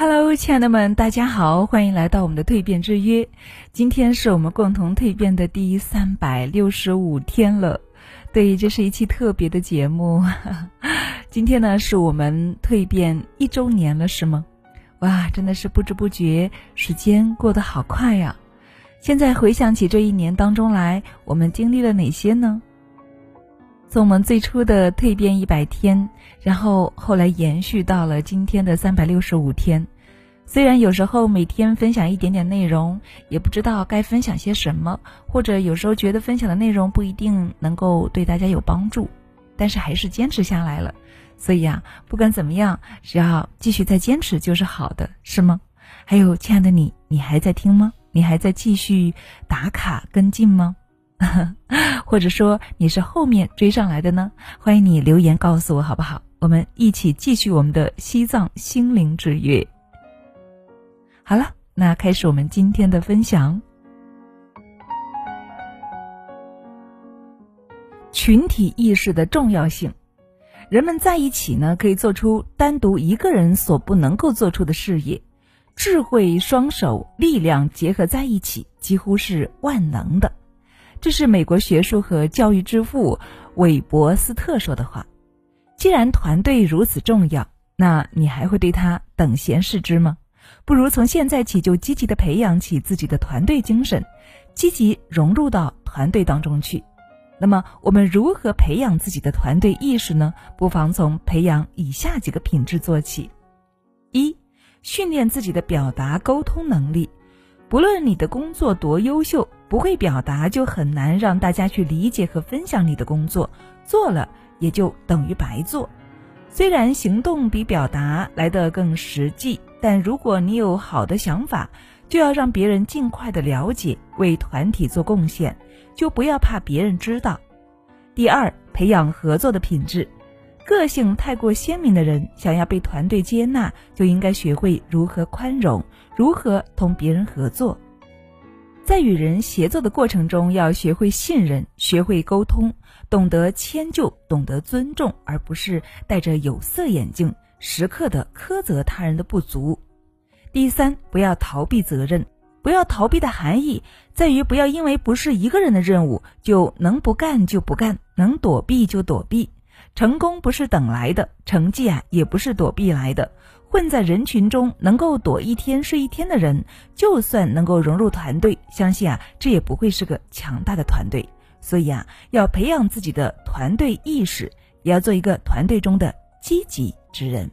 Hello，亲爱的们，大家好，欢迎来到我们的蜕变之约。今天是我们共同蜕变的第三百六十五天了，对，这是一期特别的节目。今天呢，是我们蜕变一周年了，是吗？哇，真的是不知不觉，时间过得好快呀！现在回想起这一年当中来，我们经历了哪些呢？从我们最初的蜕变一百天，然后后来延续到了今天的三百六十五天。虽然有时候每天分享一点点内容，也不知道该分享些什么，或者有时候觉得分享的内容不一定能够对大家有帮助，但是还是坚持下来了。所以啊，不管怎么样，只要继续再坚持就是好的，是吗？还有，亲爱的你，你还在听吗？你还在继续打卡跟进吗？或者说你是后面追上来的呢？欢迎你留言告诉我好不好？我们一起继续我们的西藏心灵之约。好了，那开始我们今天的分享。群体意识的重要性，人们在一起呢，可以做出单独一个人所不能够做出的事业。智慧双手力量结合在一起，几乎是万能的。这是美国学术和教育之父韦伯斯特说的话。既然团队如此重要，那你还会对他等闲视之吗？不如从现在起就积极的培养起自己的团队精神，积极融入到团队当中去。那么，我们如何培养自己的团队意识呢？不妨从培养以下几个品质做起：一、训练自己的表达沟通能力。不论你的工作多优秀，不会表达就很难让大家去理解和分享你的工作，做了也就等于白做。虽然行动比表达来得更实际，但如果你有好的想法，就要让别人尽快的了解，为团体做贡献，就不要怕别人知道。第二，培养合作的品质。个性太过鲜明的人，想要被团队接纳，就应该学会如何宽容，如何同别人合作。在与人协作的过程中，要学会信任，学会沟通，懂得迁就，懂得尊重，而不是戴着有色眼镜，时刻的苛责他人的不足。第三，不要逃避责任。不要逃避的含义在于，不要因为不是一个人的任务，就能不干就不干，能躲避就躲避。成功不是等来的，成绩啊也不是躲避来的。混在人群中，能够躲一天睡一天的人，就算能够融入团队，相信啊这也不会是个强大的团队。所以啊，要培养自己的团队意识，也要做一个团队中的积极之人。